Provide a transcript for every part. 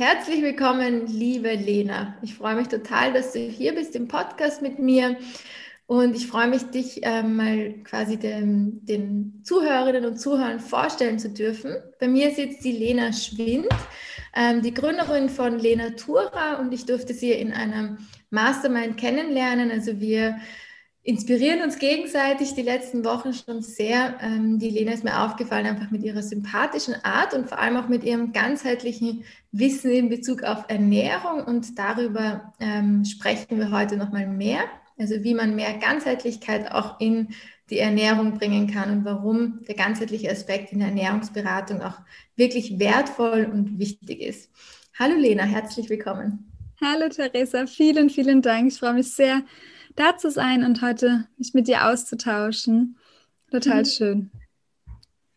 Herzlich willkommen, liebe Lena. Ich freue mich total, dass du hier bist im Podcast mit mir. Und ich freue mich, dich äh, mal quasi dem, den Zuhörerinnen und Zuhörern vorstellen zu dürfen. Bei mir sitzt die Lena Schwind, ähm, die Gründerin von Lena Tura und ich durfte sie in einem Mastermind kennenlernen. Also wir inspirieren uns gegenseitig die letzten Wochen schon sehr. Ähm, die Lena ist mir aufgefallen, einfach mit ihrer sympathischen Art und vor allem auch mit ihrem ganzheitlichen Wissen in Bezug auf Ernährung. Und darüber ähm, sprechen wir heute nochmal mehr. Also wie man mehr Ganzheitlichkeit auch in die Ernährung bringen kann und warum der ganzheitliche Aspekt in der Ernährungsberatung auch wirklich wertvoll und wichtig ist. Hallo Lena, herzlich willkommen. Hallo Theresa, vielen, vielen Dank. Ich freue mich sehr, da zu sein und heute mich mit dir auszutauschen. Total mhm. schön.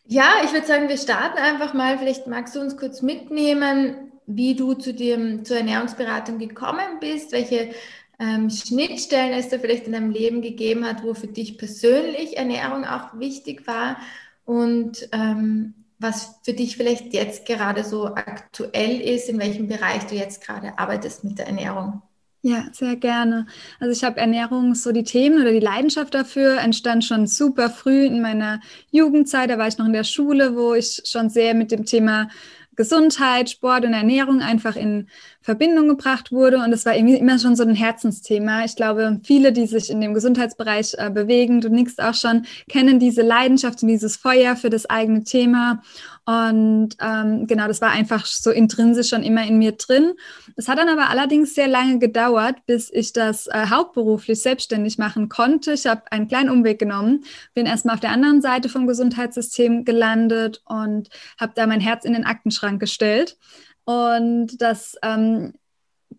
Ja, ich würde sagen, wir starten einfach mal. Vielleicht magst du uns kurz mitnehmen, wie du zu dem, zur Ernährungsberatung gekommen bist, welche ähm, Schnittstellen es da vielleicht in deinem Leben gegeben hat, wo für dich persönlich Ernährung auch wichtig war und ähm, was für dich vielleicht jetzt gerade so aktuell ist, in welchem Bereich du jetzt gerade arbeitest mit der Ernährung. Ja, sehr gerne. Also ich habe Ernährung, so die Themen oder die Leidenschaft dafür entstand schon super früh in meiner Jugendzeit. Da war ich noch in der Schule, wo ich schon sehr mit dem Thema Gesundheit, Sport und Ernährung einfach in Verbindung gebracht wurde. Und es war irgendwie immer schon so ein Herzensthema. Ich glaube, viele, die sich in dem Gesundheitsbereich äh, bewegen, du nickst auch schon, kennen diese Leidenschaft und dieses Feuer für das eigene Thema. Und ähm, genau, das war einfach so intrinsisch schon immer in mir drin. Es hat dann aber allerdings sehr lange gedauert, bis ich das äh, hauptberuflich selbstständig machen konnte. Ich habe einen kleinen Umweg genommen, bin erstmal auf der anderen Seite vom Gesundheitssystem gelandet und habe da mein Herz in den Aktenschrank gestellt. Und das ähm,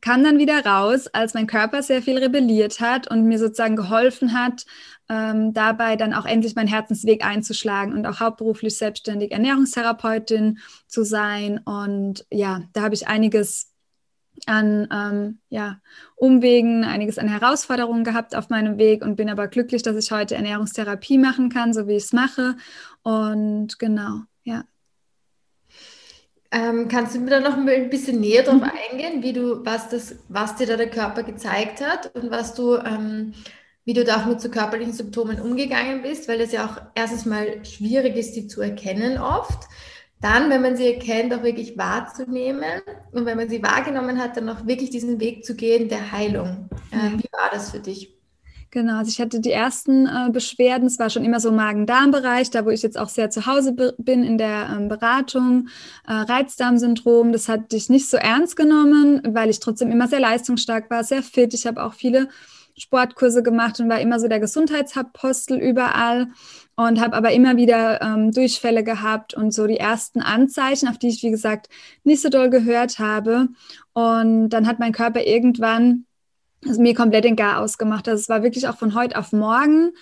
kam dann wieder raus, als mein Körper sehr viel rebelliert hat und mir sozusagen geholfen hat, ähm, dabei dann auch endlich meinen Herzensweg einzuschlagen und auch hauptberuflich selbstständig Ernährungstherapeutin zu sein. Und ja, da habe ich einiges an ähm, ja, Umwegen, einiges an Herausforderungen gehabt auf meinem Weg und bin aber glücklich, dass ich heute Ernährungstherapie machen kann, so wie ich es mache. Und genau, ja. Ähm, kannst du mir da noch ein bisschen näher drauf mhm. eingehen, wie du, was das, was dir da der Körper gezeigt hat und was du ähm, wie du da auch mit so körperlichen Symptomen umgegangen bist, weil es ja auch erstens mal schwierig ist, die zu erkennen oft. Dann, wenn man sie erkennt, auch wirklich wahrzunehmen und wenn man sie wahrgenommen hat, dann auch wirklich diesen Weg zu gehen der Heilung. Ähm, wie war das für dich? Genau, also ich hatte die ersten äh, Beschwerden, es war schon immer so Magen-Darm-Bereich, da wo ich jetzt auch sehr zu Hause bin in der ähm, Beratung, äh, Reizdarmsyndrom, das hatte ich nicht so ernst genommen, weil ich trotzdem immer sehr leistungsstark war, sehr fit. Ich habe auch viele Sportkurse gemacht und war immer so der Gesundheitsapostel überall und habe aber immer wieder ähm, Durchfälle gehabt und so die ersten Anzeichen, auf die ich, wie gesagt, nicht so doll gehört habe. Und dann hat mein Körper irgendwann also mir komplett den Gar ausgemacht. Also es war wirklich auch von heute auf morgen.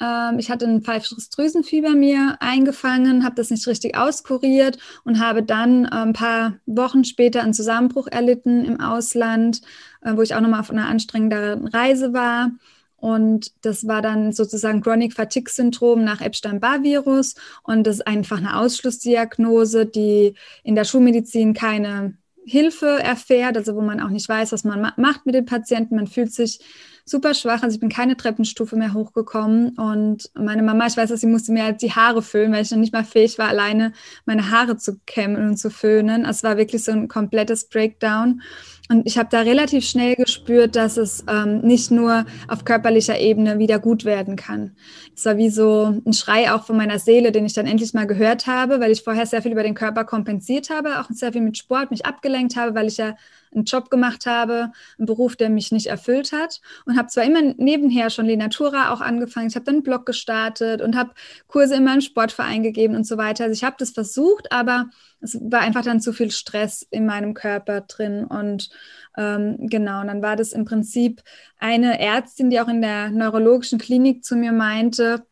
Ähm, ich hatte ein pfeifisches Drüsenfieber mir eingefangen, habe das nicht richtig auskuriert und habe dann äh, ein paar Wochen später einen Zusammenbruch erlitten im Ausland, äh, wo ich auch nochmal auf einer anstrengenden Reise war. Und das war dann sozusagen Chronic Fatigue Syndrom nach Epstein-Barr-Virus. Und das ist einfach eine Ausschlussdiagnose, die in der Schulmedizin keine Hilfe erfährt, also wo man auch nicht weiß, was man ma macht mit den Patienten. Man fühlt sich super schwach. Also ich bin keine Treppenstufe mehr hochgekommen. Und meine Mama, ich weiß, dass sie musste mir halt die Haare föhnen, weil ich noch nicht mal fähig war, alleine meine Haare zu kämmen und zu föhnen. Es war wirklich so ein komplettes Breakdown. Und ich habe da relativ schnell gespürt, dass es ähm, nicht nur auf körperlicher Ebene wieder gut werden kann. Es war wie so ein Schrei auch von meiner Seele, den ich dann endlich mal gehört habe, weil ich vorher sehr viel über den Körper kompensiert habe, auch sehr viel mit Sport mich abgelenkt habe, weil ich ja einen Job gemacht habe, einen Beruf, der mich nicht erfüllt hat. Und habe zwar immer nebenher schon Lenatura auch angefangen, ich habe dann einen Blog gestartet und habe Kurse in meinem Sportverein gegeben und so weiter. Also ich habe das versucht, aber es war einfach dann zu viel Stress in meinem Körper drin. Und ähm, genau, und dann war das im Prinzip eine Ärztin, die auch in der neurologischen Klinik zu mir meinte,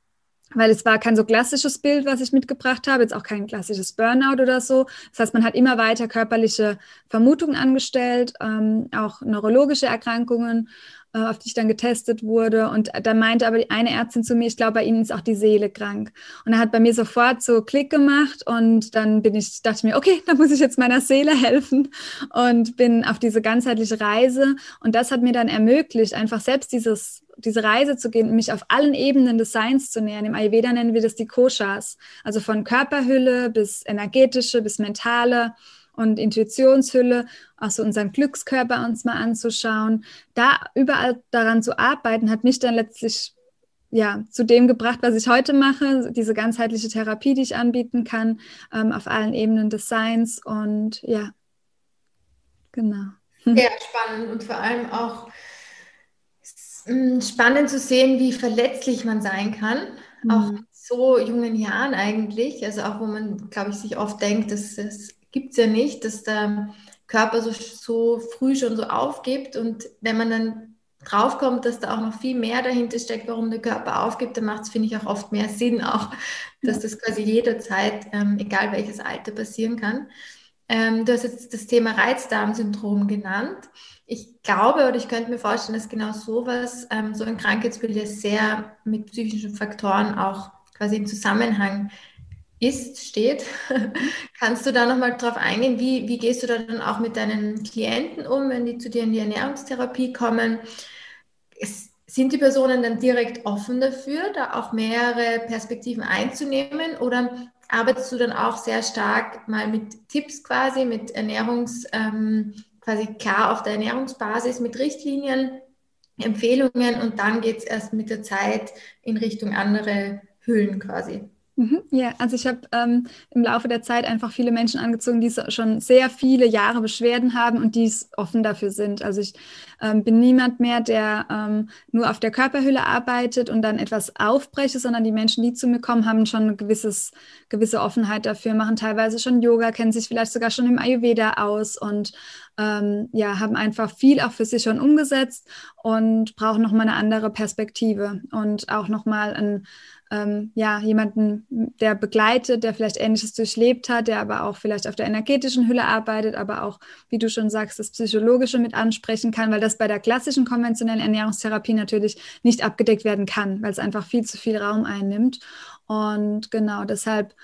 weil es war kein so klassisches Bild, was ich mitgebracht habe, jetzt auch kein klassisches Burnout oder so. Das heißt, man hat immer weiter körperliche Vermutungen angestellt, ähm, auch neurologische Erkrankungen auf die ich dann getestet wurde. Und da meinte aber die eine Ärztin zu mir, ich glaube, bei Ihnen ist auch die Seele krank. Und er hat bei mir sofort so Klick gemacht und dann bin ich, dachte ich mir, okay, dann muss ich jetzt meiner Seele helfen und bin auf diese ganzheitliche Reise. Und das hat mir dann ermöglicht, einfach selbst dieses diese Reise zu gehen, mich auf allen Ebenen des Seins zu nähern. Im Ayurveda nennen wir das die Koshas, also von Körperhülle bis energetische, bis mentale und Intuitionshülle, also unseren Glückskörper uns mal anzuschauen. Da überall daran zu arbeiten, hat mich dann letztlich ja, zu dem gebracht, was ich heute mache, diese ganzheitliche Therapie, die ich anbieten kann, ähm, auf allen Ebenen des Seins und ja, genau. Sehr spannend und vor allem auch hm, spannend zu sehen, wie verletzlich man sein kann, mhm. auch in so jungen Jahren eigentlich, also auch wo man, glaube ich, sich oft denkt, dass es gibt es ja nicht, dass der Körper so, so früh schon so aufgibt. Und wenn man dann draufkommt, dass da auch noch viel mehr dahinter steckt, warum der Körper aufgibt, dann macht es, finde ich, auch oft mehr Sinn, auch, dass das quasi jederzeit, ähm, egal welches Alter, passieren kann. Ähm, du hast jetzt das Thema Reizdarmsyndrom genannt. Ich glaube oder ich könnte mir vorstellen, dass genau sowas, ähm, so ein Krankheitsbild ja sehr mit psychischen Faktoren auch quasi im Zusammenhang ist, steht. Kannst du da nochmal drauf eingehen? Wie, wie gehst du da dann auch mit deinen Klienten um, wenn die zu dir in die Ernährungstherapie kommen? Es, sind die Personen dann direkt offen dafür, da auch mehrere Perspektiven einzunehmen? Oder arbeitest du dann auch sehr stark mal mit Tipps quasi, mit Ernährungs, ähm, quasi klar auf der Ernährungsbasis, mit Richtlinien, Empfehlungen und dann geht es erst mit der Zeit in Richtung andere Hüllen quasi? Mhm, ja, also ich habe ähm, im Laufe der Zeit einfach viele Menschen angezogen, die schon sehr viele Jahre Beschwerden haben und die offen dafür sind. Also ich ähm, bin niemand mehr, der ähm, nur auf der Körperhülle arbeitet und dann etwas aufbreche, sondern die Menschen, die zu mir kommen, haben schon eine gewisses, gewisse Offenheit dafür, machen teilweise schon Yoga, kennen sich vielleicht sogar schon im Ayurveda aus und ähm, ja, haben einfach viel auch für sich schon umgesetzt und brauchen nochmal eine andere Perspektive und auch nochmal ein ähm, ja, jemanden, der begleitet, der vielleicht Ähnliches durchlebt hat, der aber auch vielleicht auf der energetischen Hülle arbeitet, aber auch, wie du schon sagst, das Psychologische mit ansprechen kann, weil das bei der klassischen konventionellen Ernährungstherapie natürlich nicht abgedeckt werden kann, weil es einfach viel zu viel Raum einnimmt. Und genau deshalb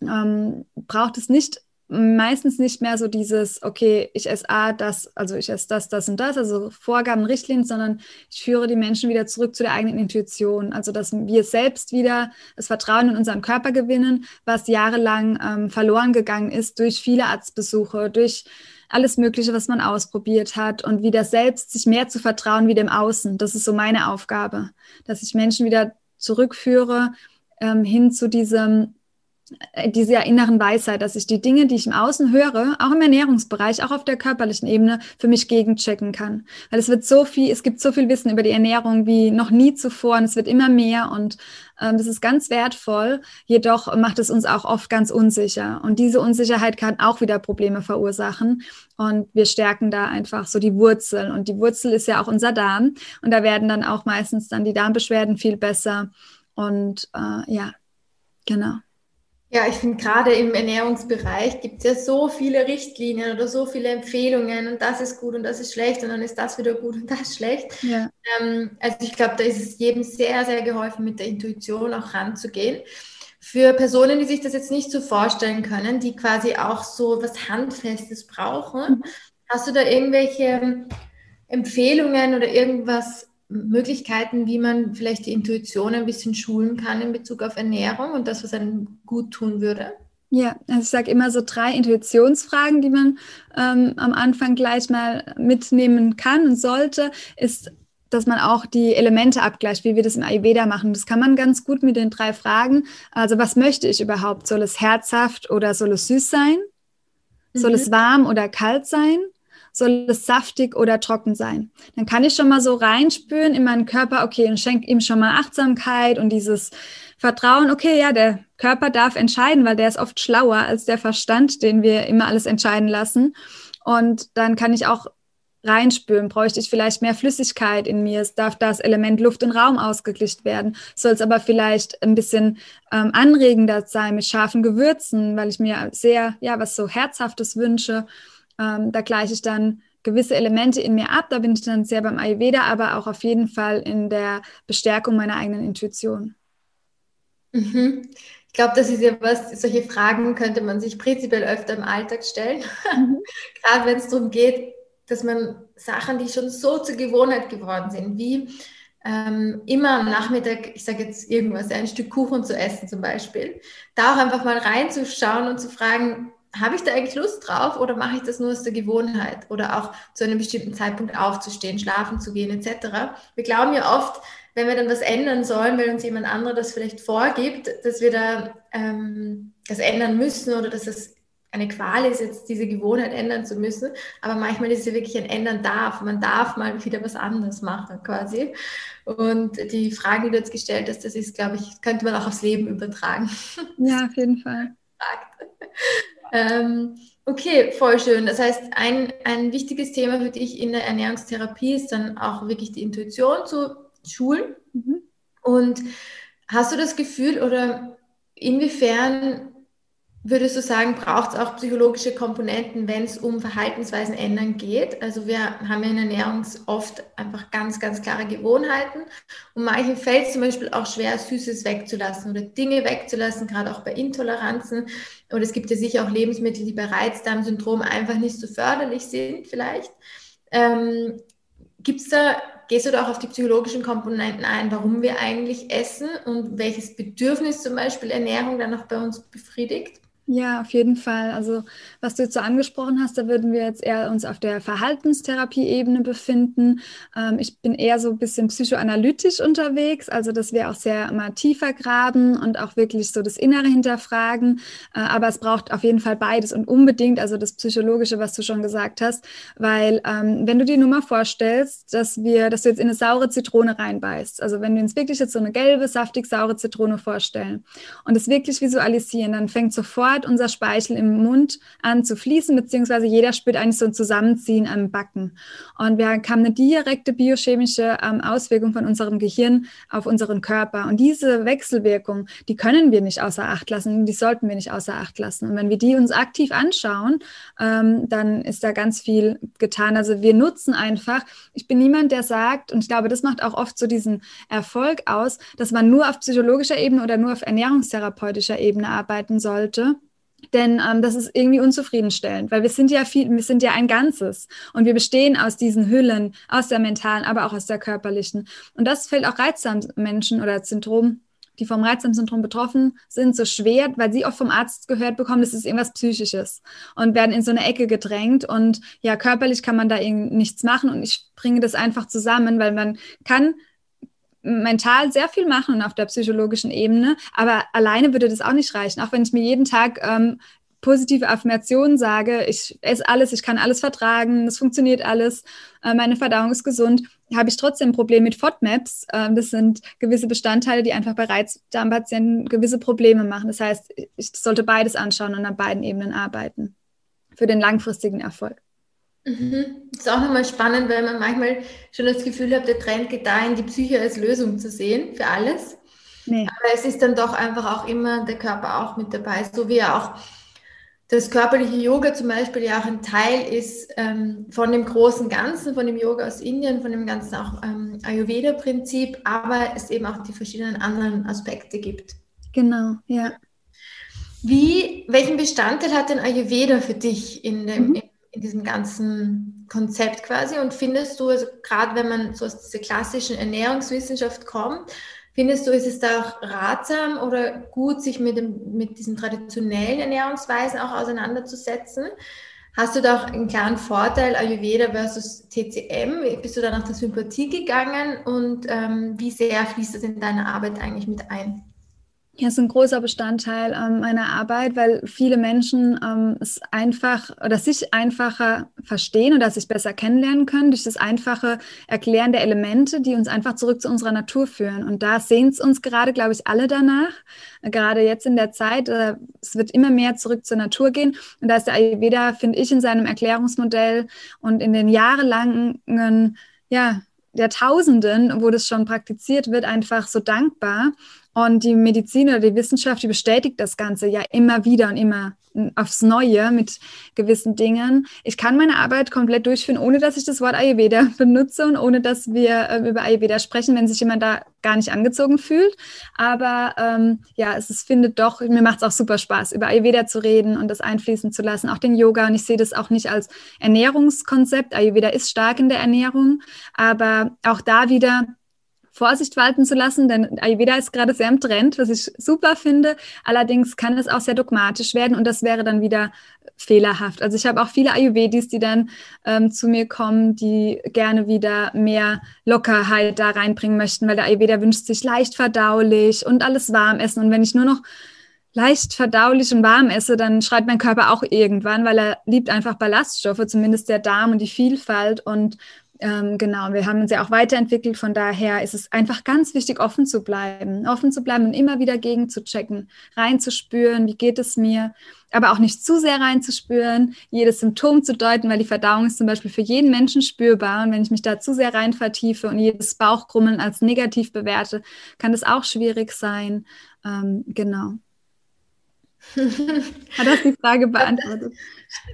ähm, braucht es nicht meistens nicht mehr so dieses, okay, ich esse A, das, also ich esse das, das und das, also Vorgaben, Richtlinien, sondern ich führe die Menschen wieder zurück zu der eigenen Intuition. Also dass wir selbst wieder das Vertrauen in unseren Körper gewinnen, was jahrelang ähm, verloren gegangen ist durch viele Arztbesuche, durch alles Mögliche, was man ausprobiert hat und wieder selbst sich mehr zu vertrauen wie dem Außen. Das ist so meine Aufgabe, dass ich Menschen wieder zurückführe ähm, hin zu diesem äh, diese inneren Weisheit, dass ich die Dinge, die ich im Außen höre, auch im Ernährungsbereich, auch auf der körperlichen Ebene, für mich gegenchecken kann. Weil es wird so viel, es gibt so viel Wissen über die Ernährung wie noch nie zuvor und es wird immer mehr und ähm, das ist ganz wertvoll. Jedoch macht es uns auch oft ganz unsicher und diese Unsicherheit kann auch wieder Probleme verursachen und wir stärken da einfach so die Wurzeln und die Wurzel ist ja auch unser Darm und da werden dann auch meistens dann die Darmbeschwerden viel besser und äh, ja, genau. Ja, ich finde gerade im Ernährungsbereich gibt es ja so viele Richtlinien oder so viele Empfehlungen und das ist gut und das ist schlecht und dann ist das wieder gut und das schlecht. Ja. Ähm, also ich glaube, da ist es jedem sehr, sehr geholfen, mit der Intuition auch ranzugehen. Für Personen, die sich das jetzt nicht so vorstellen können, die quasi auch so was Handfestes brauchen, mhm. hast du da irgendwelche Empfehlungen oder irgendwas Möglichkeiten, wie man vielleicht die Intuition ein bisschen schulen kann in Bezug auf Ernährung und das, was einem gut tun würde? Ja, also ich sage immer so drei Intuitionsfragen, die man ähm, am Anfang gleich mal mitnehmen kann und sollte, ist, dass man auch die Elemente abgleicht, wie wir das im Ayurveda machen. Das kann man ganz gut mit den drei Fragen. Also was möchte ich überhaupt? Soll es herzhaft oder soll es süß sein? Soll mhm. es warm oder kalt sein? Soll es saftig oder trocken sein. Dann kann ich schon mal so reinspüren in meinen Körper, okay, und schenke ihm schon mal Achtsamkeit und dieses Vertrauen, okay, ja, der Körper darf entscheiden, weil der ist oft schlauer als der Verstand, den wir immer alles entscheiden lassen. Und dann kann ich auch reinspüren. Bräuchte ich vielleicht mehr Flüssigkeit in mir? Es darf das Element Luft und Raum ausgeglichen werden. Soll es aber vielleicht ein bisschen ähm, anregender sein mit scharfen Gewürzen, weil ich mir sehr, ja, was so Herzhaftes wünsche. Ähm, da gleiche ich dann gewisse Elemente in mir ab. Da bin ich dann sehr beim Ayurveda, aber auch auf jeden Fall in der Bestärkung meiner eigenen Intuition. Mhm. Ich glaube, das ist ja was, solche Fragen könnte man sich prinzipiell öfter im Alltag stellen. Mhm. Gerade wenn es darum geht, dass man Sachen, die schon so zur Gewohnheit geworden sind, wie ähm, immer am Nachmittag, ich sage jetzt irgendwas, ein Stück Kuchen zu essen zum Beispiel, da auch einfach mal reinzuschauen und zu fragen, habe ich da eigentlich Lust drauf oder mache ich das nur aus der Gewohnheit oder auch zu einem bestimmten Zeitpunkt aufzustehen, schlafen zu gehen etc. Wir glauben ja oft, wenn wir dann was ändern sollen, weil uns jemand anderer das vielleicht vorgibt, dass wir da ähm, das ändern müssen oder dass es eine Qual ist, jetzt diese Gewohnheit ändern zu müssen. Aber manchmal ist es ja wirklich ein Ändern darf. Man darf mal wieder was anderes machen quasi. Und die Frage, die du jetzt gestellt hast, das ist, glaube ich, könnte man auch aufs Leben übertragen. Ja, auf jeden Fall. ähm, okay, voll schön. Das heißt, ein, ein wichtiges Thema für dich in der Ernährungstherapie ist dann auch wirklich die Intuition zu schulen. Mhm. Und hast du das Gefühl oder inwiefern würdest du sagen, braucht es auch psychologische Komponenten, wenn es um Verhaltensweisen ändern geht? Also wir haben ja in Ernährung oft einfach ganz, ganz klare Gewohnheiten und manchen fällt es zum Beispiel auch schwer, Süßes wegzulassen oder Dinge wegzulassen, gerade auch bei Intoleranzen. Und es gibt ja sicher auch Lebensmittel, die bei Reizdarmsyndrom einfach nicht so förderlich sind vielleicht. Ähm, Gibt es da gehst du da auch auf die psychologischen Komponenten ein, warum wir eigentlich essen und welches Bedürfnis zum Beispiel Ernährung dann auch bei uns befriedigt? Ja, auf jeden Fall. Also was du jetzt so angesprochen hast, da würden wir jetzt eher uns auf der Verhaltenstherapie-Ebene befinden. Ähm, ich bin eher so ein bisschen psychoanalytisch unterwegs, also dass wir auch sehr mal tiefer graben und auch wirklich so das Innere hinterfragen. Äh, aber es braucht auf jeden Fall beides und unbedingt, also das Psychologische, was du schon gesagt hast, weil ähm, wenn du dir nur mal vorstellst, dass wir, dass du jetzt in eine saure Zitrone reinbeißt, also wenn wir uns wirklich jetzt so eine gelbe, saftig saure Zitrone vorstellen und es wirklich visualisieren, dann fängt sofort sofort unser Speichel im Mund an zu fließen, beziehungsweise jeder spürt eigentlich so ein Zusammenziehen am Backen. Und wir haben eine direkte biochemische ähm, Auswirkung von unserem Gehirn auf unseren Körper. Und diese Wechselwirkung, die können wir nicht außer Acht lassen, die sollten wir nicht außer Acht lassen. Und wenn wir die uns aktiv anschauen, ähm, dann ist da ganz viel getan. Also wir nutzen einfach, ich bin niemand, der sagt, und ich glaube, das macht auch oft so diesen Erfolg aus, dass man nur auf psychologischer Ebene oder nur auf ernährungstherapeutischer Ebene arbeiten sollte, denn ähm, das ist irgendwie unzufriedenstellend, weil wir sind ja viel, wir sind ja ein Ganzes und wir bestehen aus diesen Hüllen, aus der mentalen, aber auch aus der körperlichen. Und das fällt auch Reizdarmmenschen oder Syndrom, die vom Reizdarmsyndrom betroffen sind, so schwer, weil sie oft vom Arzt gehört bekommen, das ist irgendwas Psychisches und werden in so eine Ecke gedrängt. Und ja, körperlich kann man da nichts machen und ich bringe das einfach zusammen, weil man kann mental sehr viel machen auf der psychologischen Ebene, aber alleine würde das auch nicht reichen. Auch wenn ich mir jeden Tag ähm, positive Affirmationen sage, ich esse alles, ich kann alles vertragen, es funktioniert alles, äh, meine Verdauung ist gesund, habe ich trotzdem ein Problem mit FODMAPs. Äh, das sind gewisse Bestandteile, die einfach bei Reizdarmpatienten gewisse Probleme machen. Das heißt, ich sollte beides anschauen und an beiden Ebenen arbeiten für den langfristigen Erfolg. Mhm. Das ist auch nochmal spannend, weil man manchmal schon das Gefühl hat, der Trend geht dahin, die Psyche als Lösung zu sehen für alles. Nee. Aber es ist dann doch einfach auch immer der Körper auch mit dabei, so wie ja auch das körperliche Yoga zum Beispiel ja auch ein Teil ist ähm, von dem großen Ganzen, von dem Yoga aus Indien, von dem ganzen auch ähm, Ayurveda-Prinzip, aber es eben auch die verschiedenen anderen Aspekte gibt. Genau, ja. Wie, welchen Bestandteil hat denn Ayurveda für dich in dem, mhm in diesem ganzen Konzept quasi. Und findest du, also gerade wenn man so aus dieser klassischen Ernährungswissenschaft kommt, findest du, ist es da auch ratsam oder gut, sich mit, dem, mit diesen traditionellen Ernährungsweisen auch auseinanderzusetzen? Hast du da auch einen klaren Vorteil, Ayurveda versus TCM? Bist du da nach der Sympathie gegangen und ähm, wie sehr fließt das in deine Arbeit eigentlich mit ein? Ja, ist ein großer Bestandteil ähm, meiner Arbeit, weil viele Menschen ähm, es einfach oder sich einfacher verstehen oder sich besser kennenlernen können durch das einfache Erklären der Elemente, die uns einfach zurück zu unserer Natur führen. Und da sehen es uns gerade, glaube ich, alle danach. Gerade jetzt in der Zeit, äh, es wird immer mehr zurück zur Natur gehen. Und da ist der Ayurveda, finde ich, in seinem Erklärungsmodell und in den jahrelangen, ja, Jahrtausenden, wo das schon praktiziert wird, einfach so dankbar. Und die Medizin oder die Wissenschaft, die bestätigt das Ganze ja immer wieder und immer aufs Neue mit gewissen Dingen. Ich kann meine Arbeit komplett durchführen, ohne dass ich das Wort Ayurveda benutze und ohne dass wir äh, über Ayurveda sprechen, wenn sich jemand da gar nicht angezogen fühlt. Aber ähm, ja, es ist, findet doch, mir macht es auch super Spaß, über Ayurveda zu reden und das einfließen zu lassen, auch den Yoga. Und ich sehe das auch nicht als Ernährungskonzept. Ayurveda ist stark in der Ernährung, aber auch da wieder Vorsicht walten zu lassen, denn Ayurveda ist gerade sehr im Trend, was ich super finde. Allerdings kann es auch sehr dogmatisch werden und das wäre dann wieder fehlerhaft. Also ich habe auch viele Ayurvedis, die dann ähm, zu mir kommen, die gerne wieder mehr Lockerheit da reinbringen möchten, weil der Ayurveda wünscht sich leicht verdaulich und alles warm essen. Und wenn ich nur noch leicht verdaulich und warm esse, dann schreit mein Körper auch irgendwann, weil er liebt einfach Ballaststoffe, zumindest der Darm und die Vielfalt. Und ähm, genau, wir haben uns ja auch weiterentwickelt. Von daher ist es einfach ganz wichtig, offen zu bleiben, offen zu bleiben und immer wieder gegen zu checken, reinzuspüren, wie geht es mir, aber auch nicht zu sehr reinzuspüren, jedes Symptom zu deuten, weil die Verdauung ist zum Beispiel für jeden Menschen spürbar. Und wenn ich mich da zu sehr rein vertiefe und jedes Bauchkrummeln als negativ bewerte, kann das auch schwierig sein. Ähm, genau. Hat das die Frage beantwortet?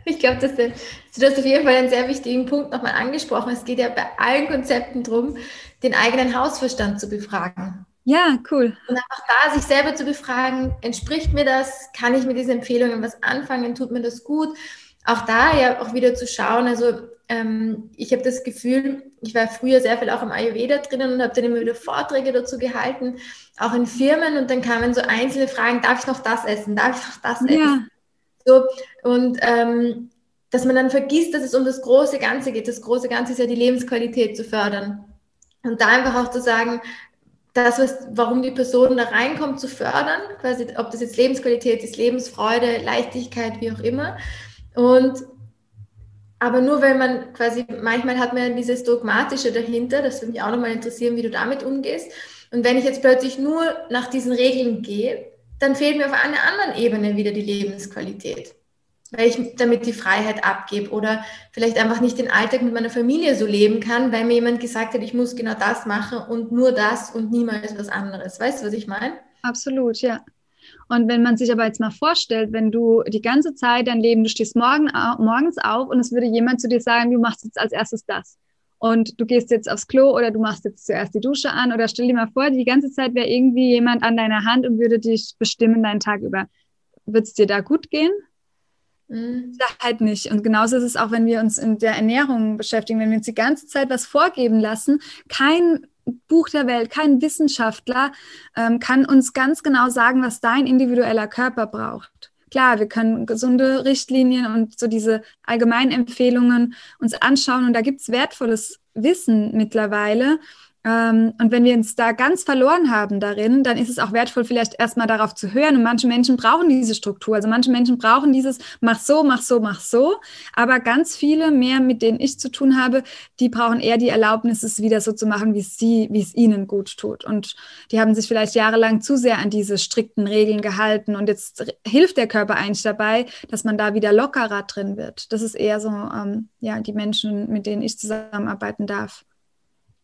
Ich glaube, dass du, du hast auf jeden Fall einen sehr wichtigen Punkt nochmal angesprochen. Es geht ja bei allen Konzepten darum, den eigenen Hausverstand zu befragen. Ja, cool. Und einfach da sich selber zu befragen, entspricht mir das? Kann ich mit diesen Empfehlungen was anfangen? Tut mir das gut? Auch da ja auch wieder zu schauen, also ähm, ich habe das Gefühl, ich war früher sehr viel auch im Ayurveda drinnen und habe dann immer wieder Vorträge dazu gehalten, auch in Firmen und dann kamen so einzelne Fragen, darf ich noch das essen, darf ich noch das essen? Ja. So, und ähm, dass man dann vergisst, dass es um das große Ganze geht. Das große Ganze ist ja die Lebensqualität zu fördern. Und da einfach auch zu sagen, das, was, warum die Person da reinkommt, zu fördern, quasi, ob das jetzt Lebensqualität ist, Lebensfreude, Leichtigkeit, wie auch immer. Und aber nur weil man quasi, manchmal hat man dieses Dogmatische dahinter, das würde mich auch nochmal interessieren, wie du damit umgehst. Und wenn ich jetzt plötzlich nur nach diesen Regeln gehe, dann fehlt mir auf einer anderen Ebene wieder die Lebensqualität, weil ich damit die Freiheit abgebe oder vielleicht einfach nicht den Alltag mit meiner Familie so leben kann, weil mir jemand gesagt hat, ich muss genau das machen und nur das und niemals was anderes. Weißt du, was ich meine? Absolut, ja. Und wenn man sich aber jetzt mal vorstellt, wenn du die ganze Zeit dein Leben, du stehst morgen, morgens auf und es würde jemand zu dir sagen, du machst jetzt als erstes das. Und du gehst jetzt aufs Klo oder du machst jetzt zuerst die Dusche an oder stell dir mal vor, die ganze Zeit wäre irgendwie jemand an deiner Hand und würde dich bestimmen deinen Tag über. Wird es dir da gut gehen? Mhm. Halt nicht. Und genauso ist es auch, wenn wir uns in der Ernährung beschäftigen, wenn wir uns die ganze Zeit was vorgeben lassen. Kein Buch der Welt, kein Wissenschaftler ähm, kann uns ganz genau sagen, was dein individueller Körper braucht. Klar, wir können gesunde Richtlinien und so diese allgemeinen Empfehlungen uns anschauen und da gibt es wertvolles Wissen mittlerweile. Ähm, und wenn wir uns da ganz verloren haben darin, dann ist es auch wertvoll, vielleicht erstmal darauf zu hören. Und manche Menschen brauchen diese Struktur. Also manche Menschen brauchen dieses, mach so, mach so, mach so. Aber ganz viele mehr, mit denen ich zu tun habe, die brauchen eher die Erlaubnis, es wieder so zu machen, wie es sie, wie es ihnen gut tut. Und die haben sich vielleicht jahrelang zu sehr an diese strikten Regeln gehalten. Und jetzt hilft der Körper eigentlich dabei, dass man da wieder lockerer drin wird. Das ist eher so, ähm, ja, die Menschen, mit denen ich zusammenarbeiten darf.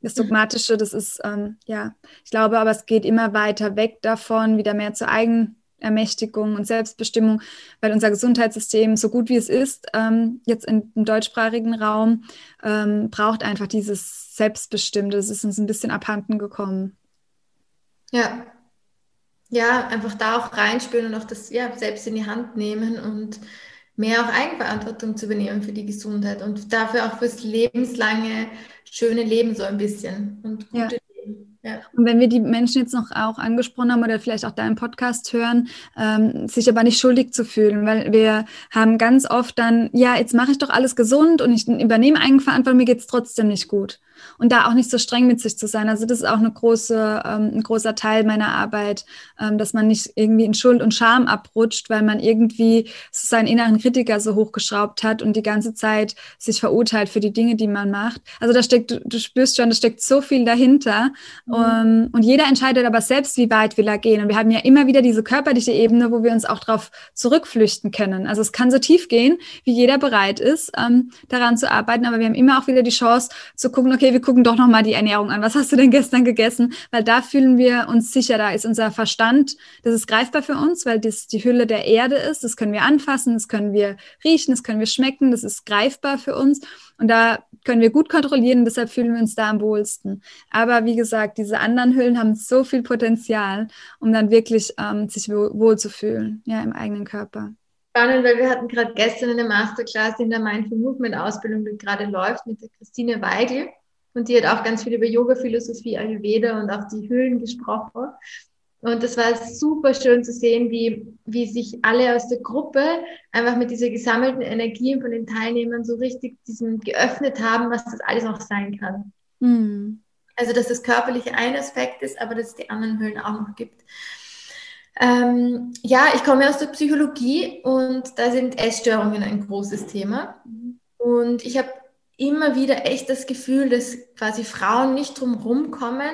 Das mhm. Dogmatische, das ist, ähm, ja, ich glaube, aber es geht immer weiter weg davon, wieder mehr zur Eigenermächtigung und Selbstbestimmung, weil unser Gesundheitssystem, so gut wie es ist, ähm, jetzt in, im deutschsprachigen Raum, ähm, braucht einfach dieses Selbstbestimmte. Das ist uns ein bisschen abhanden gekommen. Ja. Ja, einfach da auch reinspüren und auch das ja, selbst in die Hand nehmen und mehr auch Eigenverantwortung zu übernehmen für die Gesundheit und dafür auch fürs lebenslange schöne Leben so ein bisschen und gute ja. Leben. Ja. Und wenn wir die Menschen jetzt noch auch angesprochen haben oder vielleicht auch deinen Podcast hören, ähm, sich aber nicht schuldig zu fühlen, weil wir haben ganz oft dann, ja, jetzt mache ich doch alles gesund und ich übernehme Eigenverantwortung, mir geht es trotzdem nicht gut. Und da auch nicht so streng mit sich zu sein. Also das ist auch eine große, ähm, ein großer Teil meiner Arbeit, ähm, dass man nicht irgendwie in Schuld und Scham abrutscht, weil man irgendwie seinen inneren Kritiker so hochgeschraubt hat und die ganze Zeit sich verurteilt für die Dinge, die man macht. Also da steckt, du, du spürst schon, da steckt so viel dahinter. Mhm. Um, ähm, und jeder entscheidet aber selbst, wie weit will er gehen. Und wir haben ja immer wieder diese körperliche Ebene, wo wir uns auch darauf zurückflüchten können. Also es kann so tief gehen, wie jeder bereit ist, ähm, daran zu arbeiten. Aber wir haben immer auch wieder die Chance zu gucken, okay, wir gucken doch nochmal die Ernährung an. Was hast du denn gestern gegessen? Weil da fühlen wir uns sicher, da ist unser Verstand, das ist greifbar für uns, weil das die Hülle der Erde ist. Das können wir anfassen, das können wir riechen, das können wir schmecken, das ist greifbar für uns. Und da können wir gut kontrollieren, deshalb fühlen wir uns da am wohlsten. Aber wie gesagt, diese anderen Hüllen haben so viel Potenzial, um dann wirklich ähm, sich wohlzufühlen, ja, im eigenen Körper. Spannend, weil wir hatten gerade gestern eine Masterclass in der Mindful Movement Ausbildung, die gerade läuft, mit der Christine Weigel. Und die hat auch ganz viel über Yoga, Philosophie, Ayurveda und auch die Hüllen gesprochen. Und das war super schön zu sehen, wie, wie sich alle aus der Gruppe einfach mit dieser gesammelten Energie von den Teilnehmern so richtig diesem geöffnet haben, was das alles auch sein kann. Mhm. Also, dass das körperliche ein Aspekt ist, aber dass es die anderen Höhlen auch noch gibt. Ähm, ja, ich komme aus der Psychologie und da sind Essstörungen ein großes Thema. Und ich habe immer wieder echt das Gefühl, dass quasi Frauen nicht drum rumkommen,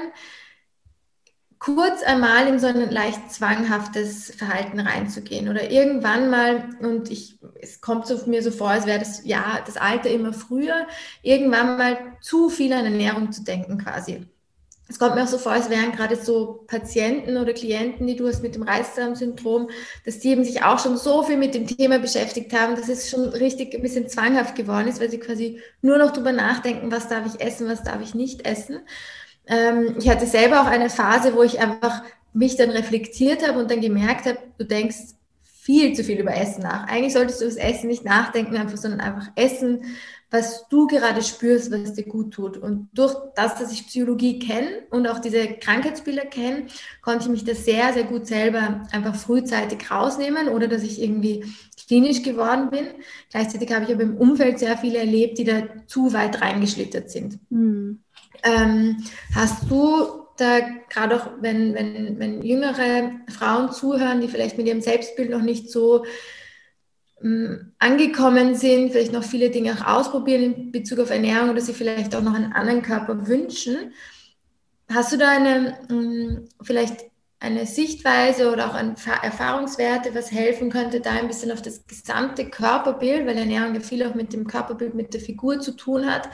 kurz einmal in so ein leicht zwanghaftes Verhalten reinzugehen oder irgendwann mal, und ich, es kommt so mir so vor, als wäre das ja das Alter immer früher, irgendwann mal zu viel an Ernährung zu denken quasi. Es kommt mir auch so vor, als wären gerade so Patienten oder Klienten, die du hast mit dem Reizdarmsyndrom, dass die eben sich auch schon so viel mit dem Thema beschäftigt haben, dass es schon richtig ein bisschen zwanghaft geworden ist, weil sie quasi nur noch drüber nachdenken, was darf ich essen, was darf ich nicht essen. Ähm, ich hatte selber auch eine Phase, wo ich einfach mich dann reflektiert habe und dann gemerkt habe, du denkst viel zu viel über Essen nach. Eigentlich solltest du das Essen nicht nachdenken, einfach, sondern einfach essen, was du gerade spürst, was dir gut tut. Und durch das, dass ich Psychologie kenne und auch diese Krankheitsbilder kenne, konnte ich mich da sehr, sehr gut selber einfach frühzeitig rausnehmen oder dass ich irgendwie klinisch geworden bin. Gleichzeitig habe ich aber im Umfeld sehr viele erlebt, die da zu weit reingeschlittert sind. Mhm. Ähm, hast du da gerade auch, wenn, wenn, wenn jüngere Frauen zuhören, die vielleicht mit ihrem Selbstbild noch nicht so angekommen sind, vielleicht noch viele Dinge auch ausprobieren in Bezug auf Ernährung oder sie vielleicht auch noch einen anderen Körper wünschen, hast du da eine ähm, vielleicht eine Sichtweise oder auch Erfahrungswerte, was helfen könnte, da ein bisschen auf das gesamte Körperbild, weil Ernährung ja viel auch mit dem Körperbild, mit der Figur zu tun hat,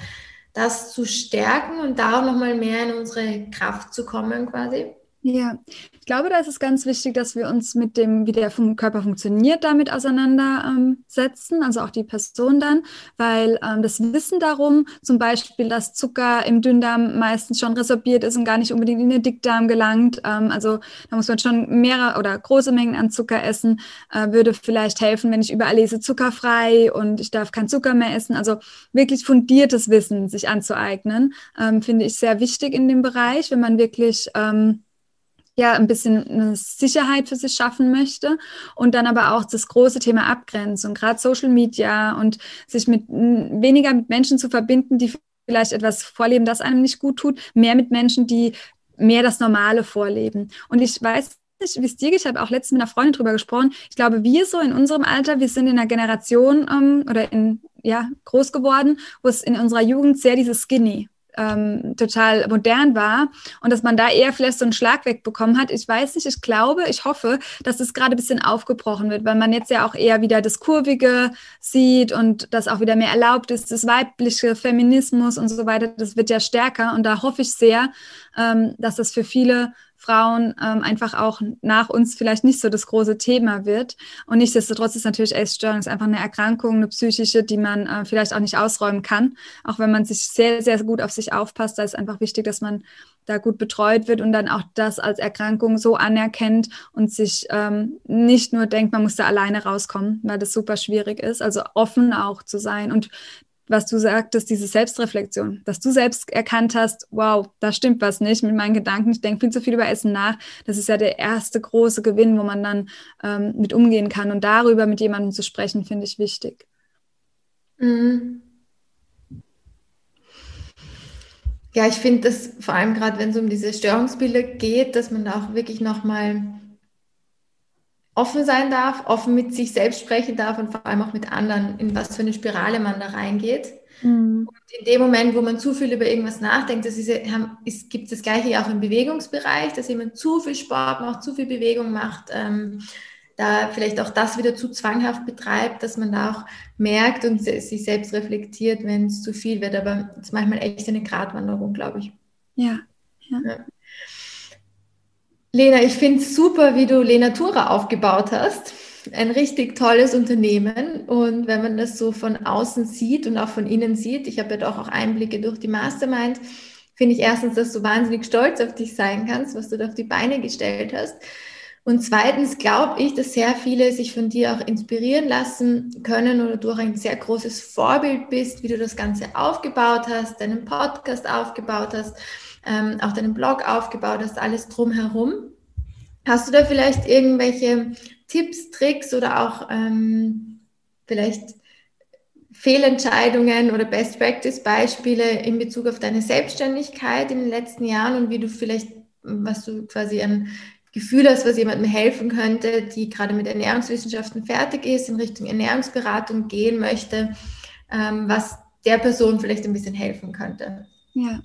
das zu stärken und da auch nochmal mehr in unsere Kraft zu kommen quasi? Ja, ich glaube, da ist es ganz wichtig, dass wir uns mit dem, wie der Körper funktioniert, damit auseinandersetzen, ähm, also auch die Person dann, weil ähm, das Wissen darum, zum Beispiel, dass Zucker im Dünndarm meistens schon resorbiert ist und gar nicht unbedingt in den Dickdarm gelangt, ähm, also da muss man schon mehrere oder große Mengen an Zucker essen, äh, würde vielleicht helfen, wenn ich überall lese zuckerfrei und ich darf kein Zucker mehr essen. Also wirklich fundiertes Wissen sich anzueignen, ähm, finde ich sehr wichtig in dem Bereich, wenn man wirklich ähm, ja ein bisschen eine Sicherheit für sich schaffen möchte und dann aber auch das große Thema Abgrenzung, gerade Social Media und sich mit weniger mit Menschen zu verbinden, die vielleicht etwas vorleben, das einem nicht gut tut, mehr mit Menschen, die mehr das Normale vorleben. Und ich weiß nicht, wie es dir geht, ich habe auch letztens mit einer Freundin drüber gesprochen. Ich glaube, wir so in unserem Alter, wir sind in einer Generation ähm, oder in, ja, groß geworden, wo es in unserer Jugend sehr dieses Skinny ähm, total modern war und dass man da eher vielleicht so einen Schlag wegbekommen hat. Ich weiß nicht, ich glaube, ich hoffe, dass es gerade ein bisschen aufgebrochen wird, weil man jetzt ja auch eher wieder das Kurvige sieht und das auch wieder mehr erlaubt ist, das weibliche Feminismus und so weiter, das wird ja stärker und da hoffe ich sehr, ähm, dass das für viele Frauen ähm, einfach auch nach uns vielleicht nicht so das große Thema wird. Und nichtsdestotrotz ist natürlich Essstörung ist einfach eine Erkrankung, eine psychische, die man äh, vielleicht auch nicht ausräumen kann. Auch wenn man sich sehr, sehr gut auf sich aufpasst, da ist einfach wichtig, dass man da gut betreut wird und dann auch das als Erkrankung so anerkennt und sich ähm, nicht nur denkt, man muss da alleine rauskommen, weil das super schwierig ist. Also offen auch zu sein und was du sagtest, diese Selbstreflexion, dass du selbst erkannt hast, wow, da stimmt was nicht mit meinen Gedanken, ich denke viel zu viel über Essen nach. Das ist ja der erste große Gewinn, wo man dann ähm, mit umgehen kann. Und darüber mit jemandem zu sprechen, finde ich wichtig. Mhm. Ja, ich finde das vor allem gerade, wenn es um diese Störungsbilder geht, dass man da auch wirklich nochmal offen sein darf, offen mit sich selbst sprechen darf und vor allem auch mit anderen, in was für eine Spirale man da reingeht. Mhm. Und in dem Moment, wo man zu viel über irgendwas nachdenkt, das ist, ist, gibt es das Gleiche auch im Bewegungsbereich, dass jemand zu viel Sport macht, zu viel Bewegung macht, ähm, da vielleicht auch das wieder zu zwanghaft betreibt, dass man da auch merkt und sich selbst reflektiert, wenn es zu viel wird. Aber es ist manchmal echt eine Gratwanderung, glaube ich. Ja. ja. ja. Lena, ich finde es super, wie du Lenatura aufgebaut hast. Ein richtig tolles Unternehmen. Und wenn man das so von außen sieht und auch von innen sieht, ich habe ja doch auch Einblicke durch die Mastermind, finde ich erstens, dass du wahnsinnig stolz auf dich sein kannst, was du da auf die Beine gestellt hast. Und zweitens glaube ich, dass sehr viele sich von dir auch inspirieren lassen können oder du auch ein sehr großes Vorbild bist, wie du das Ganze aufgebaut hast, deinen Podcast aufgebaut hast, ähm, auch deinen Blog aufgebaut hast, alles drumherum. Hast du da vielleicht irgendwelche Tipps, Tricks oder auch ähm, vielleicht Fehlentscheidungen oder Best Practice Beispiele in Bezug auf deine Selbstständigkeit in den letzten Jahren und wie du vielleicht, was du quasi an Gefühl hast, was jemandem helfen könnte, die gerade mit Ernährungswissenschaften fertig ist, in Richtung Ernährungsberatung gehen möchte, ähm, was der Person vielleicht ein bisschen helfen könnte. Ja.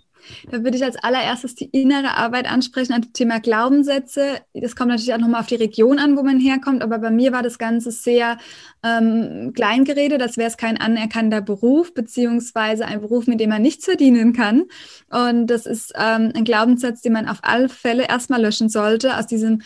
Da würde ich als allererstes die innere Arbeit ansprechen, an das Thema Glaubenssätze. Das kommt natürlich auch nochmal auf die Region an, wo man herkommt, aber bei mir war das Ganze sehr ähm, klein geredet, als wäre es kein anerkannter Beruf, beziehungsweise ein Beruf, mit dem man nichts verdienen kann. Und das ist ähm, ein Glaubenssatz, den man auf alle Fälle erstmal löschen sollte, aus diesem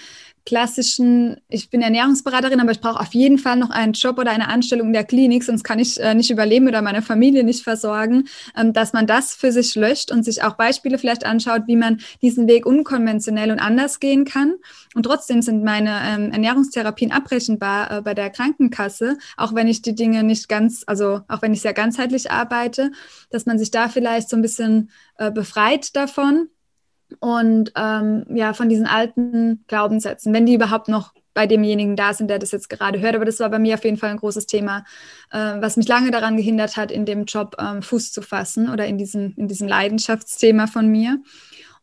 klassischen, ich bin Ernährungsberaterin, aber ich brauche auf jeden Fall noch einen Job oder eine Anstellung in der Klinik, sonst kann ich äh, nicht überleben oder meine Familie nicht versorgen, ähm, dass man das für sich löscht und sich auch Beispiele vielleicht anschaut, wie man diesen Weg unkonventionell und anders gehen kann. Und trotzdem sind meine ähm, Ernährungstherapien abrechenbar äh, bei der Krankenkasse, auch wenn ich die Dinge nicht ganz, also auch wenn ich sehr ganzheitlich arbeite, dass man sich da vielleicht so ein bisschen äh, befreit davon und ähm, ja, von diesen alten Glaubenssätzen, wenn die überhaupt noch bei demjenigen da sind, der das jetzt gerade hört. Aber das war bei mir auf jeden Fall ein großes Thema, äh, was mich lange daran gehindert hat, in dem Job ähm, Fuß zu fassen oder in diesem, in diesem Leidenschaftsthema von mir.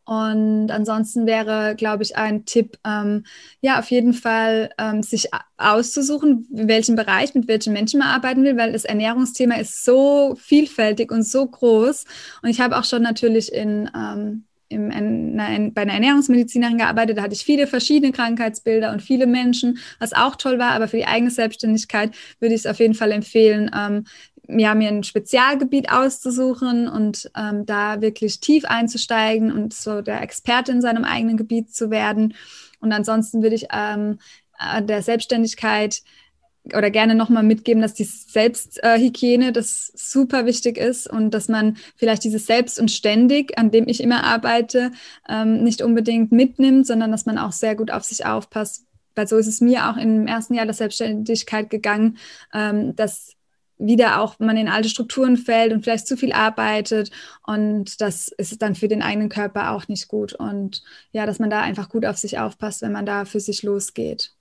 Und ansonsten wäre, glaube ich, ein Tipp, ähm, ja, auf jeden Fall ähm, sich auszusuchen, in welchem Bereich, mit welchen Menschen man arbeiten will, weil das Ernährungsthema ist so vielfältig und so groß. Und ich habe auch schon natürlich in ähm, im, in, bei einer Ernährungsmedizinerin gearbeitet, da hatte ich viele verschiedene Krankheitsbilder und viele Menschen, was auch toll war, aber für die eigene Selbstständigkeit würde ich es auf jeden Fall empfehlen, ähm, ja, mir ein Spezialgebiet auszusuchen und ähm, da wirklich tief einzusteigen und so der Experte in seinem eigenen Gebiet zu werden. Und ansonsten würde ich ähm, äh, der Selbstständigkeit oder gerne nochmal mitgeben, dass die Selbsthygiene das super wichtig ist und dass man vielleicht dieses Selbst und ständig, an dem ich immer arbeite, ähm, nicht unbedingt mitnimmt, sondern dass man auch sehr gut auf sich aufpasst. Weil so ist es mir auch im ersten Jahr der Selbstständigkeit gegangen, ähm, dass wieder auch man in alte Strukturen fällt und vielleicht zu viel arbeitet und das ist dann für den eigenen Körper auch nicht gut und ja, dass man da einfach gut auf sich aufpasst, wenn man da für sich losgeht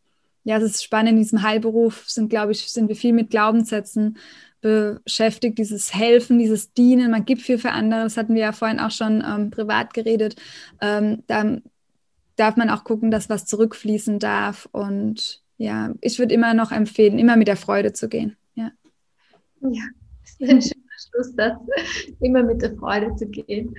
ja, es ist spannend, in diesem Heilberuf sind, glaube ich, sind wir viel mit Glaubenssätzen beschäftigt, dieses Helfen, dieses Dienen, man gibt viel für andere, das hatten wir ja vorhin auch schon ähm, privat geredet, ähm, da darf man auch gucken, dass was zurückfließen darf. Und ja, ich würde immer noch empfehlen, immer mit der Freude zu gehen. Ja, ja das ist ein schöner Schlusssatz, immer mit der Freude zu gehen.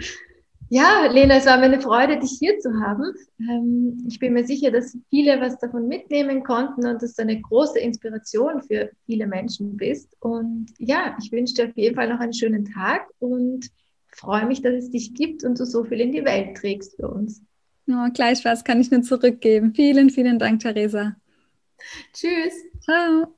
Ja, Lena, es war mir eine Freude, dich hier zu haben. Ähm, ich bin mir sicher, dass viele was davon mitnehmen konnten und dass du eine große Inspiration für viele Menschen bist. Und ja, ich wünsche dir auf jeden Fall noch einen schönen Tag und freue mich, dass es dich gibt und du so viel in die Welt trägst für uns. Oh, gleichfalls kann ich nur zurückgeben. Vielen, vielen Dank, Theresa. Tschüss. Ciao.